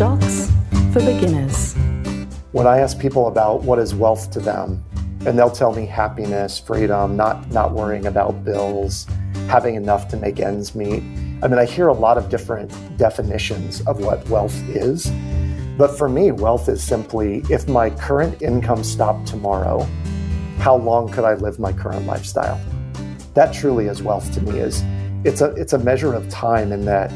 Stocks for beginners. When I ask people about what is wealth to them, and they'll tell me happiness, freedom, not not worrying about bills, having enough to make ends meet. I mean, I hear a lot of different definitions of what wealth is. But for me, wealth is simply if my current income stopped tomorrow, how long could I live my current lifestyle? That truly is wealth to me is it's a it's a measure of time in that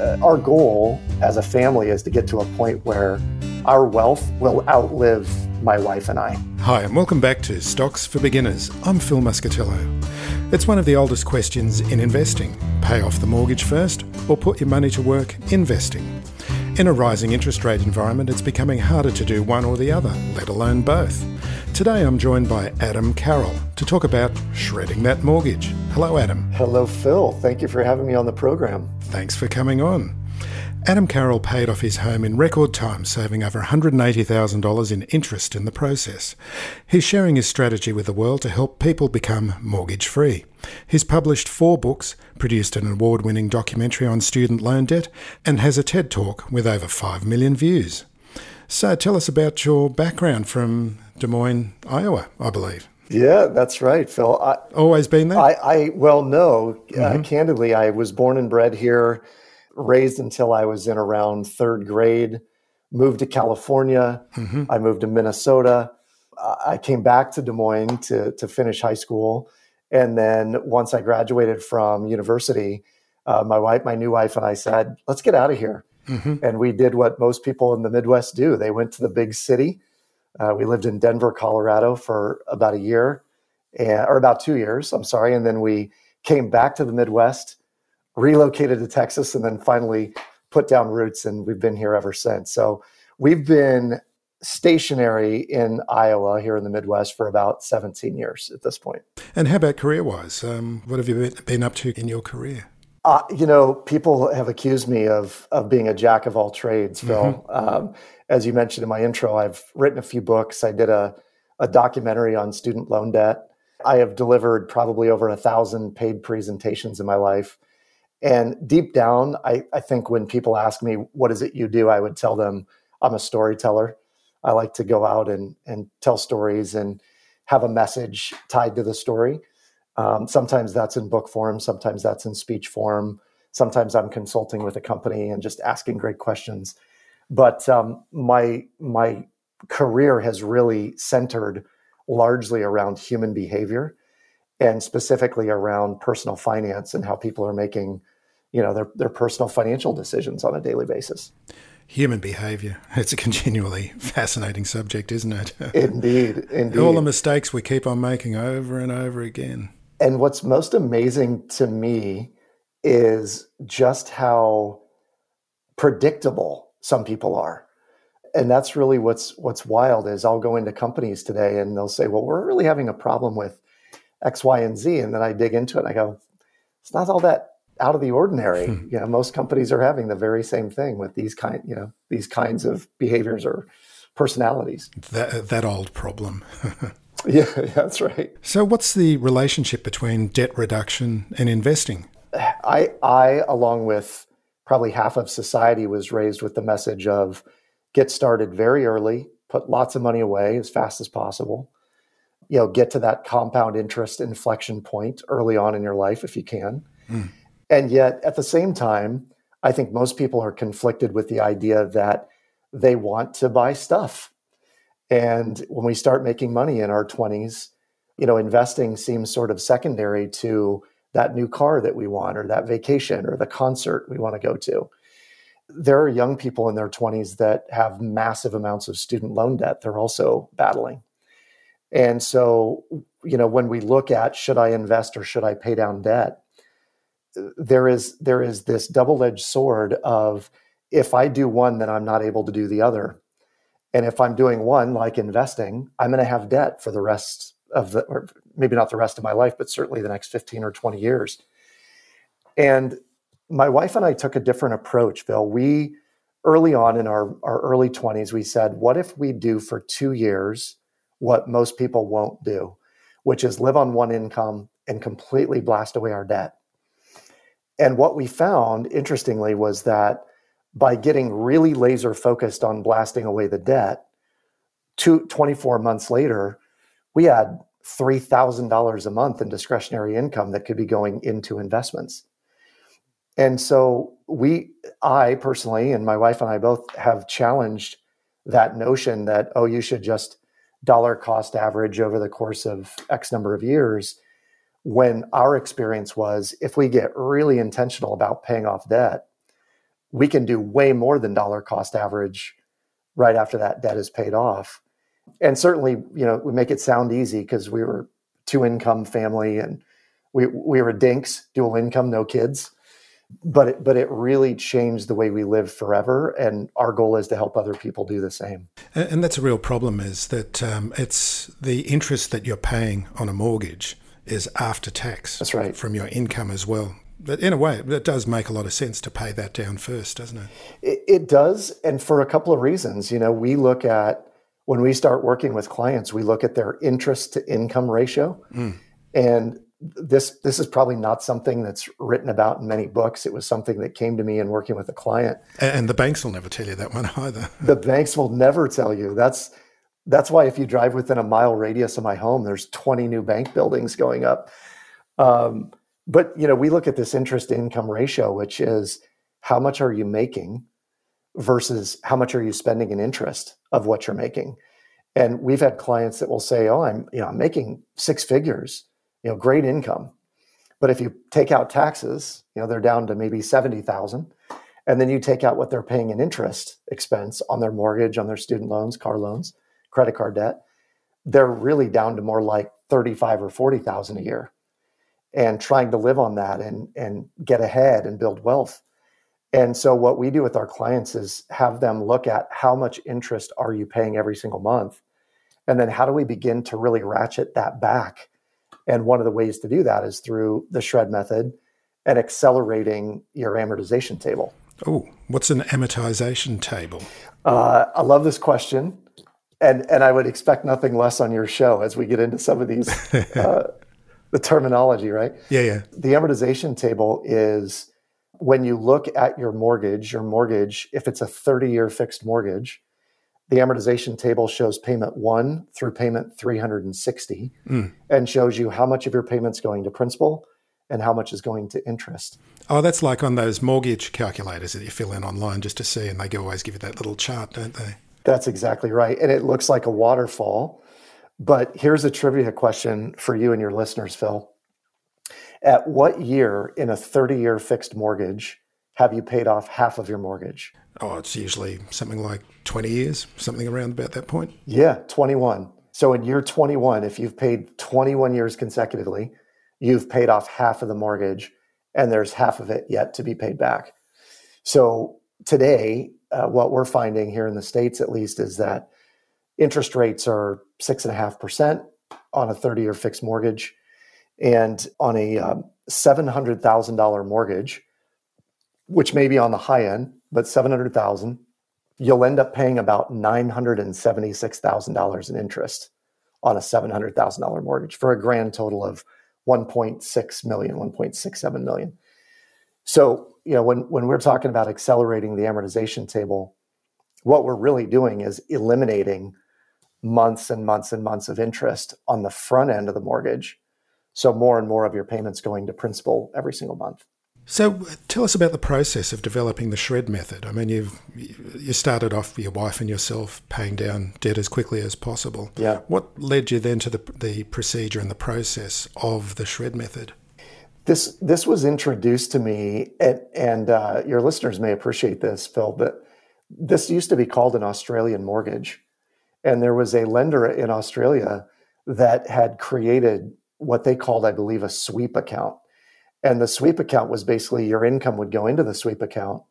Uh, our goal as a family is to get to a point where our wealth will outlive my wife and I. Hi, and welcome back to Stocks for Beginners. I'm Phil Muscatello. It's one of the oldest questions in investing pay off the mortgage first or put your money to work investing. In a rising interest rate environment, it's becoming harder to do one or the other, let alone both. Today I'm joined by Adam Carroll to talk about shredding that mortgage. Hello, Adam. Hello, Phil. Thank you for having me on the program. Thanks for coming on. Adam Carroll paid off his home in record time, saving over $180,000 in interest in the process. He's sharing his strategy with the world to help people become mortgage free. He's published four books, produced an award winning documentary on student loan debt, and has a TED Talk with over 5 million views. So tell us about your background from Des Moines, Iowa, I believe. Yeah, that's right, Phil. I, Always been there? I, I well, no. Mm-hmm. Uh, candidly, I was born and bred here raised until I was in around third grade, moved to California. Mm-hmm. I moved to Minnesota. I came back to Des Moines to, to finish high school. And then once I graduated from university, uh, my wife, my new wife, and I said, let's get out of here. Mm-hmm. And we did what most people in the Midwest do. They went to the big city. Uh, we lived in Denver, Colorado for about a year, and, or about two years, I'm sorry. And then we came back to the Midwest relocated to Texas, and then finally put down roots, and we've been here ever since. So we've been stationary in Iowa here in the Midwest for about 17 years at this point. And how about career wise? Um, what have you been up to in your career? Uh, you know, people have accused me of of being a jack of all trades, Phil. Mm-hmm. Um, as you mentioned in my intro, I've written a few books. I did a, a documentary on student loan debt. I have delivered probably over a thousand paid presentations in my life. And deep down, I, I think when people ask me, what is it you do? I would tell them I'm a storyteller. I like to go out and, and tell stories and have a message tied to the story. Um, sometimes that's in book form, sometimes that's in speech form. Sometimes I'm consulting with a company and just asking great questions. But um, my my career has really centered largely around human behavior and specifically around personal finance and how people are making you know their their personal financial decisions on a daily basis. Human behavior. It's a continually fascinating subject, isn't it? Indeed, indeed. All the mistakes we keep on making over and over again. And what's most amazing to me is just how predictable some people are. And that's really what's what's wild is I'll go into companies today and they'll say, "Well, we're really having a problem with X, Y, and Z." And then I dig into it and I go, "It's not all that out of the ordinary. Hmm. you know, most companies are having the very same thing with these kind, you know, these kinds of behaviors or personalities. That that old problem. yeah, that's right. So, what's the relationship between debt reduction and investing? I, I, along with probably half of society, was raised with the message of get started very early, put lots of money away as fast as possible. You know, get to that compound interest inflection point early on in your life if you can. Mm and yet, at the same time, I think most people are conflicted with the idea that they want to buy stuff. And when we start making money in our 20s, you know, investing seems sort of secondary to that new car that we want, or that vacation, or the concert we want to go to. There are young people in their 20s that have massive amounts of student loan debt they're also battling. And so, you know, when we look at should I invest or should I pay down debt, there is there is this double-edged sword of if I do one, then I'm not able to do the other. And if I'm doing one, like investing, I'm going to have debt for the rest of the, or maybe not the rest of my life, but certainly the next 15 or 20 years. And my wife and I took a different approach, Phil. We, early on in our, our early 20s, we said, what if we do for two years what most people won't do, which is live on one income and completely blast away our debt? And what we found, interestingly, was that by getting really laser focused on blasting away the debt, two, 24 months later, we had $3,000 a month in discretionary income that could be going into investments. And so we, I personally, and my wife and I both have challenged that notion that, oh, you should just dollar cost average over the course of X number of years. When our experience was, if we get really intentional about paying off debt, we can do way more than dollar cost average right after that debt is paid off. And certainly, you know, we make it sound easy because we were two income family and we we were dinks, dual income, no kids. But it, but it really changed the way we live forever, and our goal is to help other people do the same. And that's a real problem. Is that um, it's the interest that you're paying on a mortgage is after tax. That's right from your income as well. But in a way, it does make a lot of sense to pay that down first, doesn't it? It, it does, and for a couple of reasons. You know, we look at when we start working with clients, we look at their interest to income ratio, mm. and this this is probably not something that's written about in many books. It was something that came to me in working with a client. And the banks will never tell you that one either. the banks will never tell you. That's that's why if you drive within a mile radius of my home, there's 20 new bank buildings going up. Um, but you know, we look at this interest income ratio, which is how much are you making versus how much are you spending in interest of what you're making. And we've had clients that will say, "Oh, I'm you know I'm making six figures, you know, great income." But if you take out taxes, you know, they're down to maybe 70,000. And then you take out what they're paying in interest expense on their mortgage, on their student loans, car loans, credit card debt, they're really down to more like 35 or 40,000 a year and trying to live on that and and get ahead and build wealth. And so what we do with our clients is have them look at how much interest are you paying every single month? And then how do we begin to really ratchet that back? And one of the ways to do that is through the shred method and accelerating your amortization table. Oh, what's an amortization table? Uh, I love this question. And, and I would expect nothing less on your show as we get into some of these uh, the terminology, right? Yeah, yeah. The amortization table is when you look at your mortgage, your mortgage, if it's a 30 year fixed mortgage, the amortization table shows payment one through payment 360 mm. and shows you how much of your payment's going to principal and how much is going to interest. Oh, that's like on those mortgage calculators that you fill in online just to see, and they always give you that little chart, don't they? That's exactly right. And it looks like a waterfall but here's a trivia question for you and your listeners, Phil. At what year in a 30 year fixed mortgage have you paid off half of your mortgage? Oh, it's usually something like 20 years, something around about that point. Yeah, 21. So in year 21, if you've paid 21 years consecutively, you've paid off half of the mortgage and there's half of it yet to be paid back. So today, uh, what we're finding here in the States, at least, is that interest rates are six and a half percent on a 30 year fixed mortgage. And on a um, $700,000 mortgage, which may be on the high end, but 700,000, you'll end up paying about $976,000 in interest on a $700,000 mortgage for a grand total of 1.6 million, 1.67 million. So, you know, when, when we're talking about accelerating the amortization table, what we're really doing is eliminating months and months and months of interest on the front end of the mortgage. So more and more of your payments going to principal every single month. So tell us about the process of developing the shred method. I mean, you've you started off with your wife and yourself paying down debt as quickly as possible. Yeah. What led you then to the the procedure and the process of the shred method? This this was introduced to me, and, and uh, your listeners may appreciate this, Phil. But this used to be called an Australian mortgage, and there was a lender in Australia that had created what they called, I believe, a sweep account. And the sweep account was basically your income would go into the sweep account.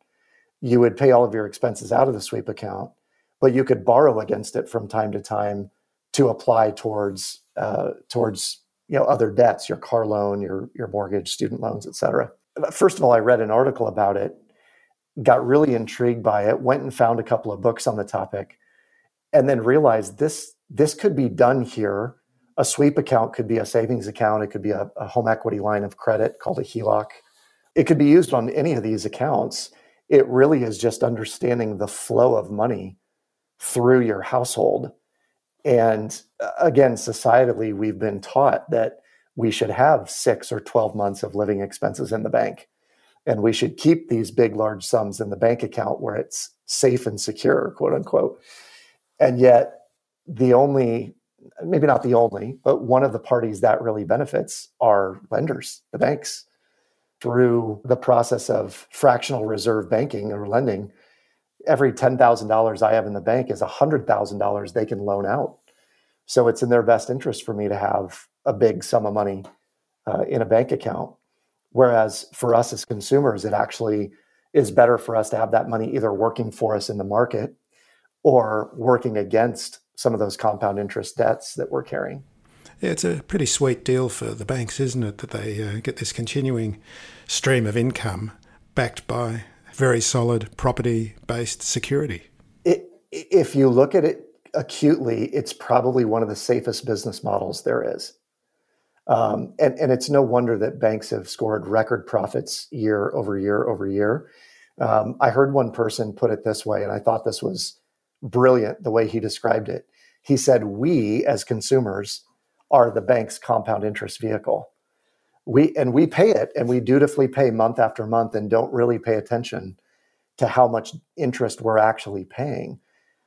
You would pay all of your expenses out of the sweep account, but you could borrow against it from time to time to apply towards uh, towards you know other debts, your car loan, your your mortgage, student loans, et cetera. First of all, I read an article about it, got really intrigued by it, went and found a couple of books on the topic, and then realized this this could be done here. A sweep account could be a savings account. It could be a, a home equity line of credit called a HELOC. It could be used on any of these accounts. It really is just understanding the flow of money through your household. And uh, again, societally, we've been taught that we should have six or 12 months of living expenses in the bank. And we should keep these big, large sums in the bank account where it's safe and secure, quote unquote. And yet, the only, maybe not the only, but one of the parties that really benefits are lenders, the banks. Through the process of fractional reserve banking or lending, every $10,000 I have in the bank is $100,000 they can loan out. So it's in their best interest for me to have a big sum of money uh, in a bank account. Whereas for us as consumers, it actually is better for us to have that money either working for us in the market or working against some of those compound interest debts that we're carrying. Yeah, it's a pretty sweet deal for the banks, isn't it? That they uh, get this continuing stream of income backed by very solid property based security. It, if you look at it acutely, it's probably one of the safest business models there is. Um, and, and it's no wonder that banks have scored record profits year over year over year. Um, I heard one person put it this way, and I thought this was brilliant the way he described it. He said, We as consumers are the bank's compound interest vehicle. We and we pay it and we dutifully pay month after month and don't really pay attention to how much interest we're actually paying.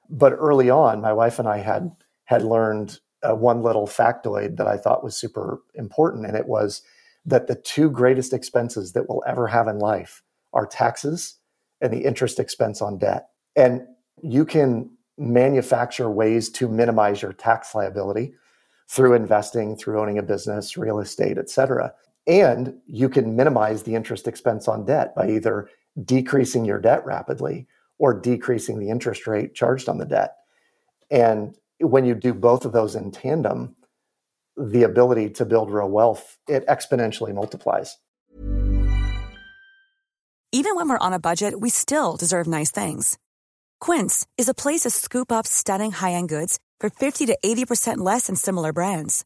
But early on, my wife and I had had learned uh, one little factoid that I thought was super important, and it was that the two greatest expenses that we'll ever have in life are taxes and the interest expense on debt. And you can manufacture ways to minimize your tax liability through investing, through owning a business, real estate, et cetera. And you can minimize the interest expense on debt by either decreasing your debt rapidly or decreasing the interest rate charged on the debt. And when you do both of those in tandem, the ability to build real wealth, it exponentially multiplies. Even when we're on a budget, we still deserve nice things. Quince is a place to scoop up stunning high-end goods for 50 to 80% less than similar brands.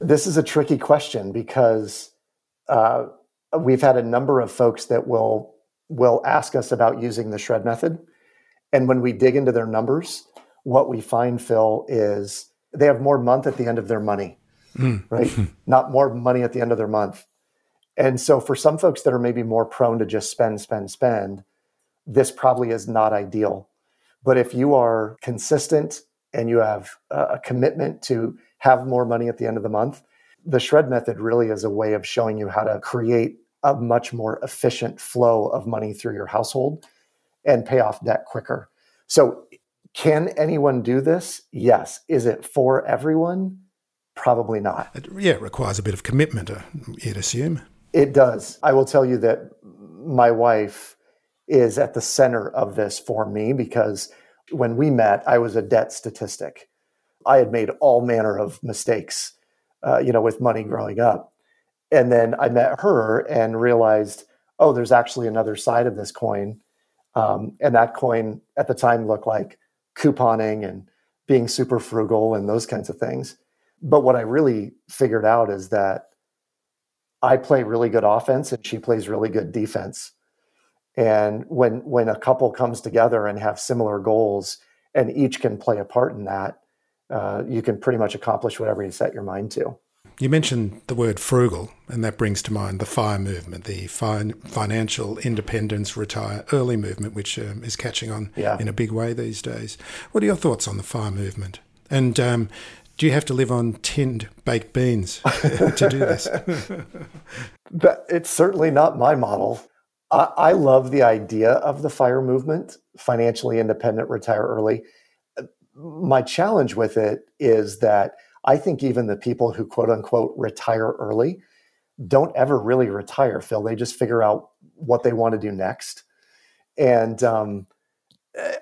This is a tricky question because uh, we've had a number of folks that will will ask us about using the shred method. And when we dig into their numbers, what we find, Phil, is they have more month at the end of their money, mm. right? Not more money at the end of their month. And so for some folks that are maybe more prone to just spend, spend, spend, this probably is not ideal. But if you are consistent and you have a commitment to have more money at the end of the month, the shred method really is a way of showing you how to create a much more efficient flow of money through your household and pay off debt quicker. So can anyone do this? Yes. Is it for everyone? Probably not. It, yeah, it requires a bit of commitment, uh, you'd assume. It does. I will tell you that my wife is at the center of this for me because when we met, I was a debt statistic. I had made all manner of mistakes, uh, you know, with money growing up. And then I met her and realized, oh, there's actually another side of this coin. Um, and that coin at the time looked like couponing and being super frugal and those kinds of things. But what I really figured out is that I play really good offense and she plays really good defense. And when when a couple comes together and have similar goals and each can play a part in that, uh, you can pretty much accomplish whatever you set your mind to. You mentioned the word frugal, and that brings to mind the FIRE movement, the fin- Financial Independence Retire Early movement, which um, is catching on yeah. in a big way these days. What are your thoughts on the FIRE movement? And um, do you have to live on tinned baked beans to do this? it's certainly not my model. I, I love the idea of the FIRE movement, financially independent, retire early. My challenge with it is that I think even the people who quote unquote retire early don't ever really retire, Phil. They just figure out what they want to do next. And um,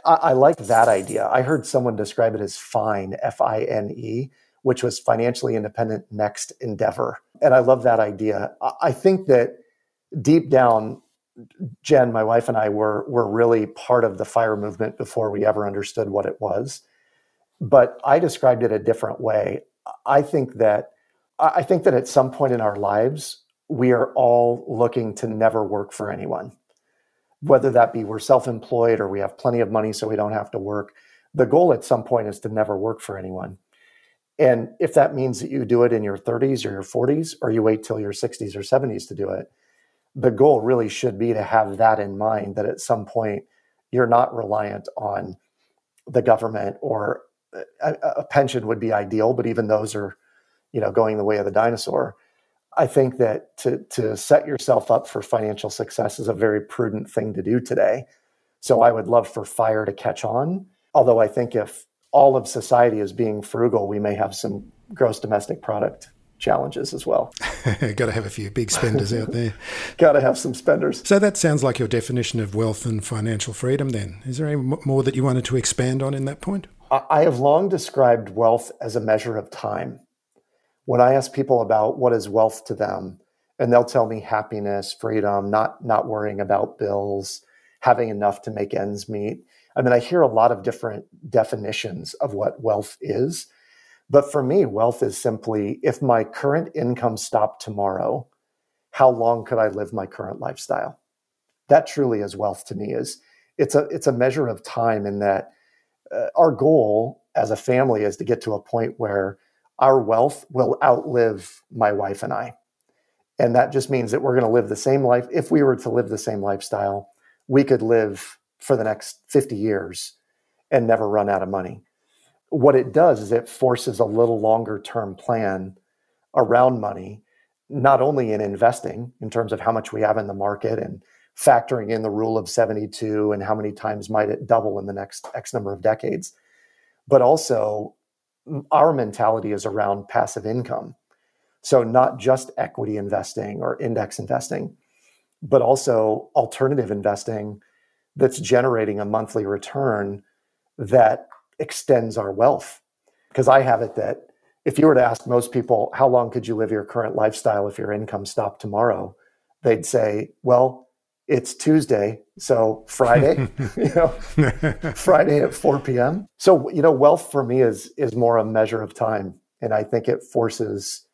I, I like that idea. I heard someone describe it as FINE, F I N E, which was financially independent next endeavor. And I love that idea. I think that deep down, Jen, my wife, and I were, were really part of the fire movement before we ever understood what it was. But I described it a different way. I think that I think that at some point in our lives, we are all looking to never work for anyone whether that be we're self employed or we have plenty of money so we don't have to work. The goal at some point is to never work for anyone. And if that means that you do it in your 30s or your 40s, or you wait till your 60s or 70s to do it, the goal really should be to have that in mind that at some point you're not reliant on the government or a, a pension would be ideal, but even those are, you know, going the way of the dinosaur I think that to to set yourself up for financial success is a very prudent thing to do today. So I would love for fire to catch on. Although I think if all of society is being frugal, we may have some gross domestic product challenges as well. Got to have a few big spenders out there. Got to have some spenders. So that sounds like your definition of wealth and financial freedom then. Is there any more that you wanted to expand on in that point? I have long described wealth as a measure of time when I ask people about what is wealth to them, and they'll tell me happiness, freedom, not not worrying about bills, having enough to make ends meet. I mean, I hear a lot of different definitions of what wealth is. But for me, wealth is simply if my current income stopped tomorrow, how long could I live my current lifestyle? That truly is wealth to me is it's a it's a measure of time in that uh, our goal as a family is to get to a point where our wealth will outlive my wife and I. And that just means that we're going to live the same life. If we were to live the same lifestyle, we could live for the next 50 years and never run out of money. What it does is it forces a little longer term plan around money, not only in investing in terms of how much we have in the market and factoring in the rule of 72 and how many times might it double in the next X number of decades, but also our mentality is around passive income. So, not just equity investing or index investing, but also alternative investing that's generating a monthly return that extends our wealth. Because I have it that if you were to ask most people, how long could you live your current lifestyle if your income stopped tomorrow? They'd say, well, it's Tuesday, so Friday, you know, Friday at 4 p.m. So, you know, wealth for me is is more a measure of time. And I think it forces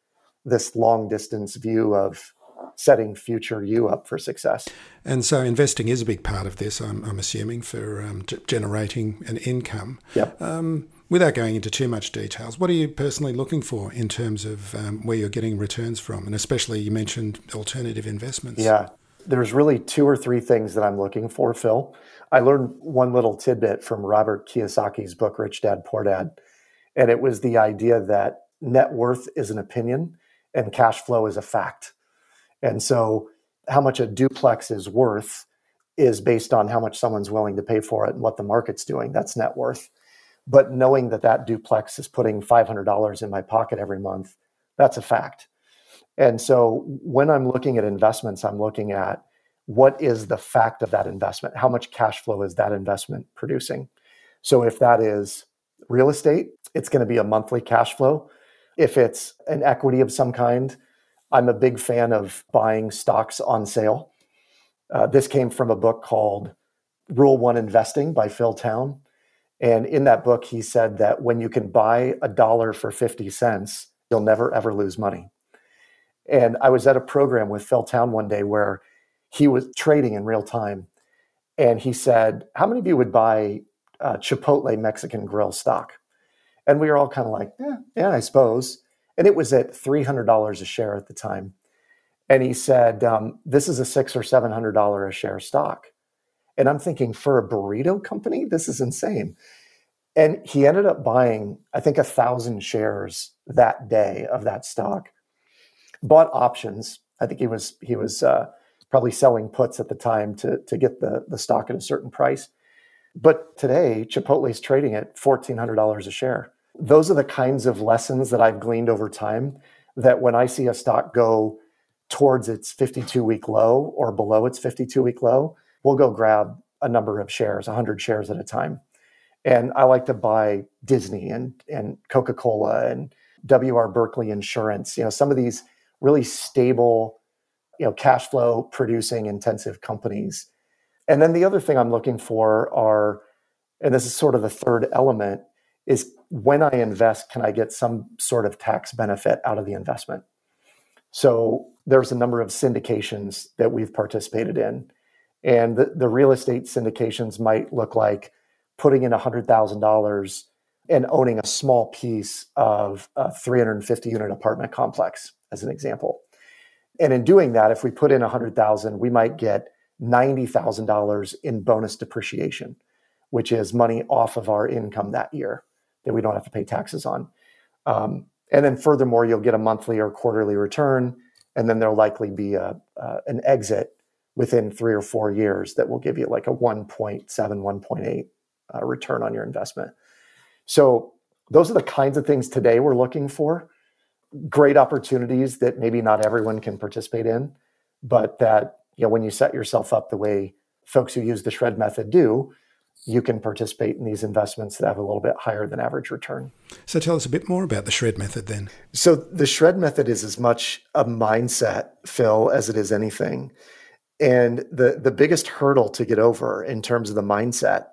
this long distance view of setting future you up for success. And so investing is a big part of this, I'm, I'm assuming, for um, g- generating an income. Yep. Um, without going into too much details, what are you personally looking for in terms of um, where you're getting returns from? And especially you mentioned alternative investments. Yeah there's really two or three things that I'm looking for, Phil. I learned one little tidbit from Robert Kiyosaki's book, Rich Dad, Poor Dad. And it was the idea that net worth is an opinion and cash flow is a fact. And so, how much a duplex is worth is based on how much someone's willing to pay for it and what the market's doing. That's net worth. But knowing that that duplex is putting $500 in my pocket every month, that's a fact. And so when I'm looking at investments, I'm looking at what is the fact of that investment? How much cash flow is that investment producing? So if that is real estate, it's going to be a monthly cash flow. If it's an equity of some kind, I'm a big fan of buying stocks on sale. Uh, this came from a book called Rule One Investing by Phil Town. And in that book, he said that when you can buy a dollar for 50 cents, you'll never ever lose money. And I was at a program with Phil Town one day where he was trading in real time. And he said, How many of you would buy uh, Chipotle Mexican grill stock? And we were all kind of like, yeah, yeah, I suppose. and it was at $300 a share at the time. And he said, um, This is a six or $700 a share stock. And I'm thinking, for a burrito company, this is insane. And he ended up buying, I think, a thousand shares that day of that stock. Bought options. I think he was he was uh, probably selling puts at the time to to get the the stock at a certain price. But today, Chipotle is trading at fourteen hundred dollars a share. Those are the kinds of lessons that I've gleaned over time. That when I see a stock go towards its 52 week low or below its 52 week low, we'll go grab a number of shares, 100 shares at a time. And I like to buy Disney and, and Coca Cola and W.R. Berkley Insurance, you know, some of these really stable, you know, cash flow producing intensive companies. And then the other thing I'm looking for are, and this is sort of the third element, is when I invest, can I get some sort of tax benefit out of the investment? So there's a number of syndications that we've participated in. And the, the real estate syndications might look like putting in $100,000 and owning a small piece of a 350 unit apartment complex, as an example. And in doing that, if we put in 100,000, we might get $90,000 in bonus depreciation, which is money off of our income that year that we don't have to pay taxes on. Um, and then furthermore, you'll get a monthly or quarterly return, and then there'll likely be a, uh, an exit within three or four years that will give you like a 1.7, 1.8 uh, return on your investment. So those are the kinds of things today we're looking for. Great opportunities that maybe not everyone can participate in, but that you know when you set yourself up the way folks who use the shred method do, you can participate in these investments that have a little bit higher than average return. So tell us a bit more about the shred method then. So the shred method is as much a mindset, Phil, as it is anything. And the the biggest hurdle to get over in terms of the mindset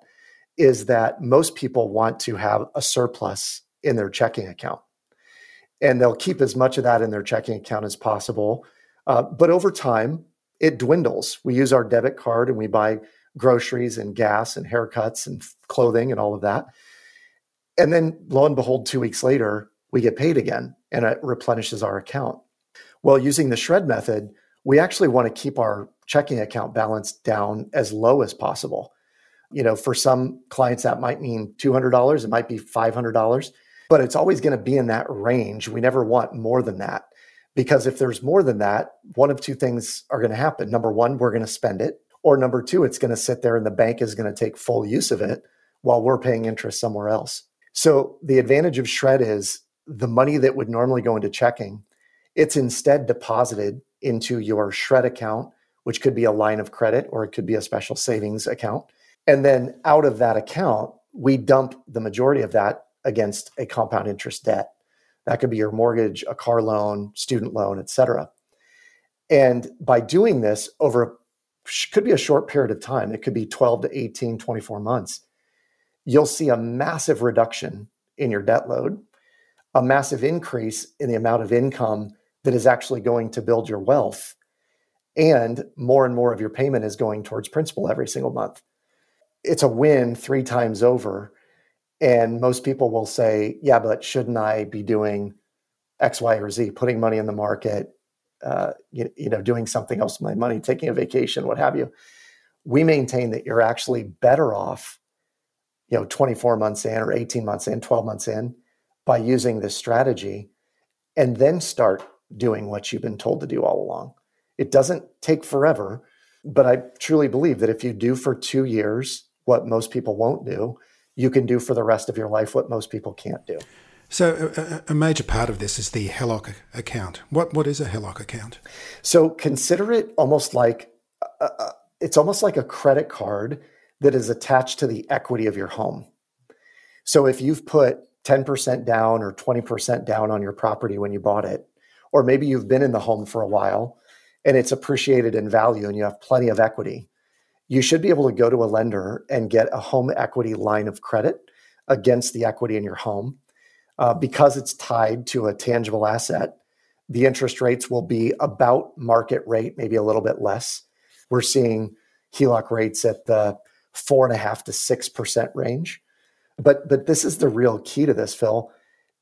is that most people want to have a surplus in their checking account. And they'll keep as much of that in their checking account as possible. Uh, but over time, it dwindles. We use our debit card and we buy groceries and gas and haircuts and clothing and all of that. And then lo and behold, two weeks later, we get paid again and it replenishes our account. Well, using the shred method, we actually want to keep our checking account balance down as low as possible. You know, for some clients, that might mean $200, it might be $500, but it's always going to be in that range. We never want more than that because if there's more than that, one of two things are going to happen. Number one, we're going to spend it, or number two, it's going to sit there and the bank is going to take full use of it while we're paying interest somewhere else. So the advantage of Shred is the money that would normally go into checking, it's instead deposited into your Shred account, which could be a line of credit or it could be a special savings account. And then out of that account, we dump the majority of that against a compound interest debt. That could be your mortgage, a car loan, student loan, et cetera. And by doing this over a, could be a short period of time, it could be 12 to 18, 24 months, you'll see a massive reduction in your debt load, a massive increase in the amount of income that is actually going to build your wealth. And more and more of your payment is going towards principal every single month it's a win three times over. And most people will say, yeah, but shouldn't I be doing X, Y, or Z, putting money in the market, uh, you, you know, doing something else with my money, taking a vacation, what have you? We maintain that you're actually better off, you know, 24 months in or 18 months in, 12 months in by using this strategy and then start doing what you've been told to do all along. It doesn't take forever, but I truly believe that if you do for two years, what most people won't do, you can do for the rest of your life what most people can't do. So, a, a major part of this is the HELOC account. What what is a HELOC account? So, consider it almost like a, a, it's almost like a credit card that is attached to the equity of your home. So, if you've put 10% down or 20% down on your property when you bought it, or maybe you've been in the home for a while and it's appreciated in value and you have plenty of equity, you should be able to go to a lender and get a home equity line of credit against the equity in your home. Uh, because it's tied to a tangible asset, the interest rates will be about market rate, maybe a little bit less. We're seeing HELOC rates at the four and a half to six percent range. But but this is the real key to this, Phil.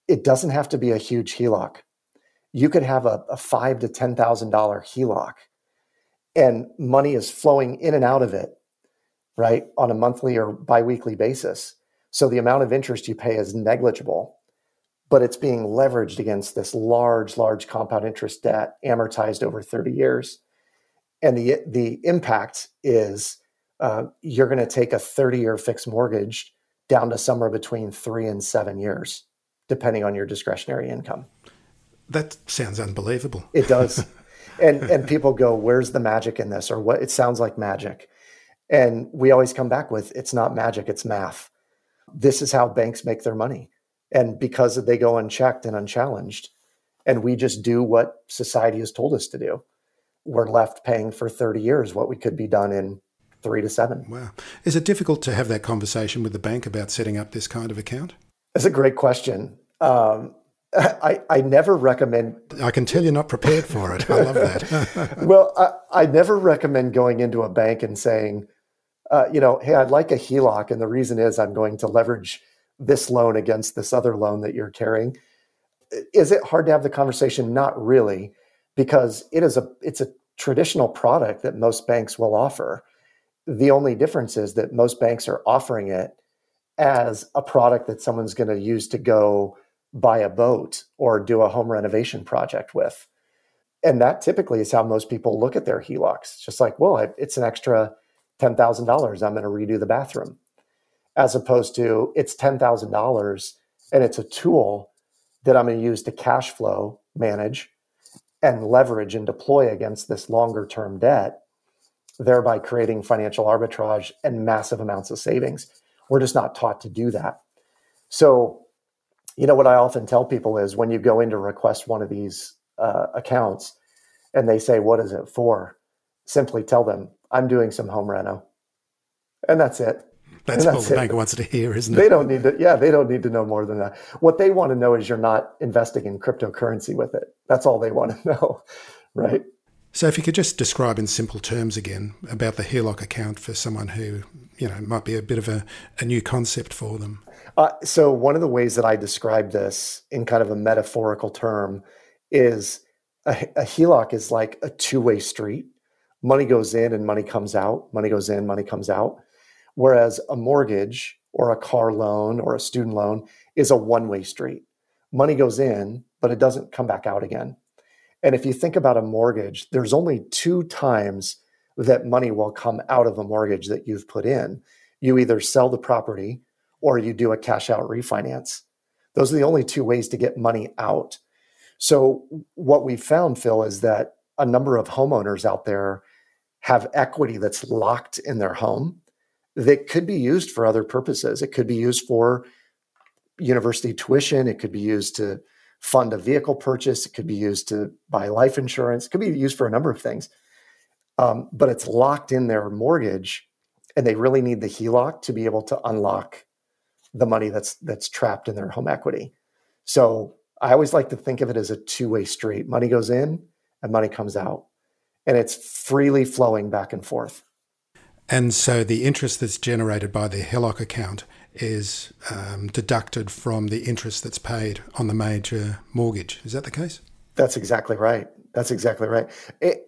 It doesn't have to be a huge HELOC. you could have a, a five to ten thousand dollar HELOC, and money is flowing in and out of it, right, on a monthly or biweekly basis. So the amount of interest you pay is negligible, but it's being leveraged against this large, large compound interest debt amortized over 30 years. And the the impact is uh, you're going to take a 30 year fixed mortgage down to somewhere between three and seven years, depending on your discretionary income. That sounds unbelievable. It does. and and people go, "Where's the magic in this?" Or what? It sounds like magic. And we always come back with, "It's not magic. It's math." This is how banks make their money, and because they go unchecked and unchallenged, and we just do what society has told us to do, we're left paying for thirty years what we could be done in three to seven. Wow. Is it difficult to have that conversation with the bank about setting up this kind of account? That's a great question. Um, I, I never recommend. I can tell you're not prepared for it. I love that. well, I, I never recommend going into a bank and saying, uh, you know, hey, I'd like a HELOC. And the reason is I'm going to leverage this loan against this other loan that you're carrying. Is it hard to have the conversation? Not really, because it is a it's a traditional product that most banks will offer. The only difference is that most banks are offering it as a product that someone's going to use to go buy a boat or do a home renovation project with. And that typically is how most people look at their HELOCs. Just like, well, it's an extra $10,000. I'm going to redo the bathroom. As opposed to it's $10,000 and it's a tool that I'm going to use to cash flow manage and leverage and deploy against this longer term debt thereby creating financial arbitrage and massive amounts of savings. We're just not taught to do that. So, you know, what I often tell people is when you go in to request one of these uh, accounts and they say, What is it for? Simply tell them, I'm doing some home reno. And that's it. That's, all the bank wants to hear, isn't it? They don't need to, yeah, they don't need to know more than that. What they want to know is you're not investing in cryptocurrency with it. That's all they want to know, right? So, if you could just describe in simple terms again about the HELOC account for someone who, you know, might be a bit of a, a new concept for them. Uh, so, one of the ways that I describe this in kind of a metaphorical term is a, a HELOC is like a two way street. Money goes in and money comes out, money goes in, money comes out. Whereas a mortgage or a car loan or a student loan is a one way street. Money goes in, but it doesn't come back out again. And if you think about a mortgage, there's only two times that money will come out of a mortgage that you've put in. You either sell the property or you do a cash out refinance. Those are the only two ways to get money out. So, what we found, Phil, is that a number of homeowners out there have equity that's locked in their home that could be used for other purposes. It could be used for university tuition, it could be used to fund a vehicle purchase. It could be used to buy life insurance. It could be used for a number of things. Um, but it's locked in their mortgage, and they really need the HELOC to be able to unlock the money that's that's trapped in their home equity. So I always like to think of it as a two-way street. Money goes in and money comes out, and it's freely flowing back and forth. And so the interest that's generated by the HELOC account is um, deducted from the interest that's paid on the major mortgage. Is that the case? That's exactly right. That's exactly right.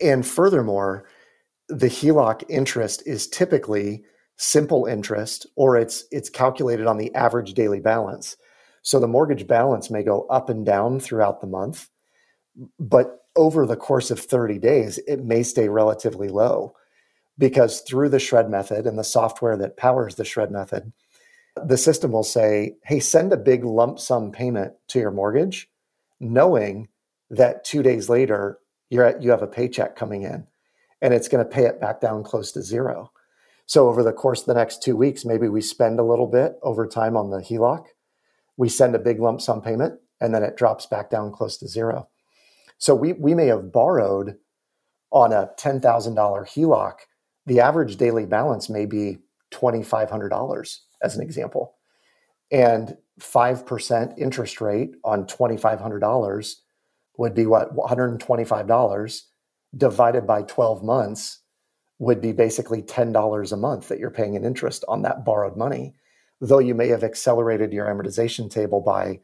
And furthermore, the HELOC interest is typically simple interest or it's it's calculated on the average daily balance. So the mortgage balance may go up and down throughout the month, but over the course of 30 days it may stay relatively low because through the shred method and the software that powers the shred method, the system will say, hey, send a big lump sum payment to your mortgage, knowing that two days later you're at, you have a paycheck coming in and it's going to pay it back down close to zero. So over the course of the next two weeks, maybe we spend a little bit over time on the HELOC. We send a big lump sum payment and then it drops back down close to zero. So we, we may have borrowed on a $10,000 HELOC. The average daily balance may be $2,500 as an example. And 5% interest rate on $2,500 would be what? $125 divided by 12 months would be basically $10 a month that you're paying in interest on that borrowed money. Though you may have accelerated your amortization table by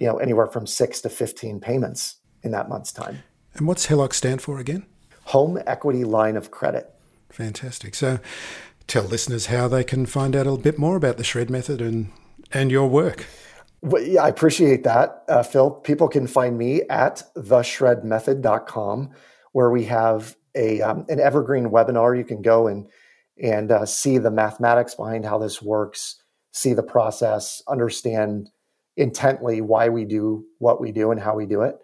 you know anywhere from 6 to 15 payments in that month's time. And what's HELOC stand for again? Home Equity Line of Credit. Fantastic. So tell listeners how they can find out a bit more about the Shred Method and, and your work. Well, yeah, I appreciate that, uh, Phil. People can find me at theshredmethod.com, where we have a um, an evergreen webinar. You can go and and uh, see the mathematics behind how this works, see the process, understand intently why we do what we do and how we do it.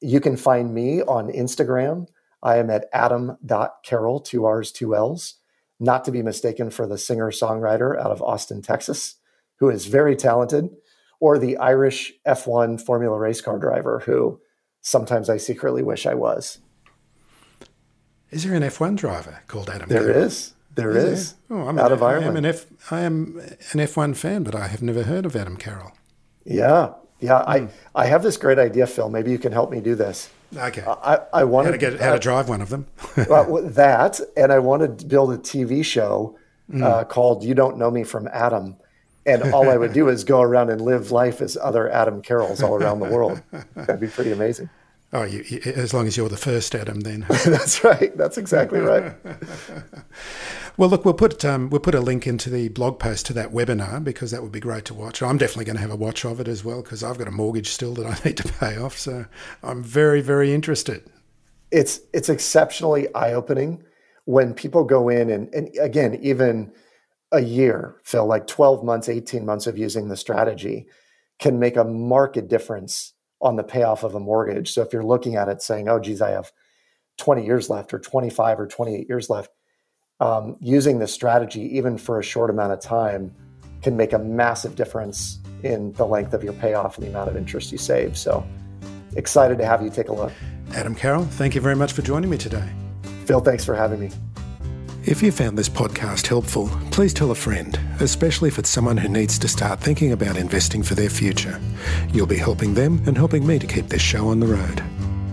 You can find me on Instagram. I am at adam.carroll, two R's, two L's, not to be mistaken for the singer songwriter out of Austin, Texas, who is very talented, or the Irish F1 Formula race car driver who sometimes I secretly wish I was. Is there an F1 driver called Adam? There Carroll? is. There is. is. Oh, I'm out an, of Ireland. I am, an F, I am an F1 fan, but I have never heard of Adam Carroll. Yeah. Yeah. I, hmm. I have this great idea, Phil. Maybe you can help me do this. Okay. I, I want how to, get, how to drive one of them. well, that, and I wanted to build a TV show uh, called You Don't Know Me from Adam. And all I would do is go around and live life as other Adam Carrolls all around the world. That'd be pretty amazing. Oh, you, you, as long as you're the first Adam, then. That's right. That's exactly right. well, look, we'll put um, we'll put a link into the blog post to that webinar because that would be great to watch. I'm definitely going to have a watch of it as well because I've got a mortgage still that I need to pay off. So I'm very, very interested. It's it's exceptionally eye opening when people go in and, and again, even a year, Phil, like 12 months, 18 months of using the strategy can make a marked difference on the payoff of a mortgage. So if you're looking at it saying, oh, geez, I have 20 years left or 25 or 28 years left, um, using this strategy, even for a short amount of time, can make a massive difference in the length of your payoff and the amount of interest you save. So excited to have you take a look. Adam Carroll, thank you very much for joining me today. Phil, thanks for having me. If you found this podcast helpful, please tell a friend, especially if it's someone who needs to start thinking about investing for their future. You'll be helping them and helping me to keep this show on the road.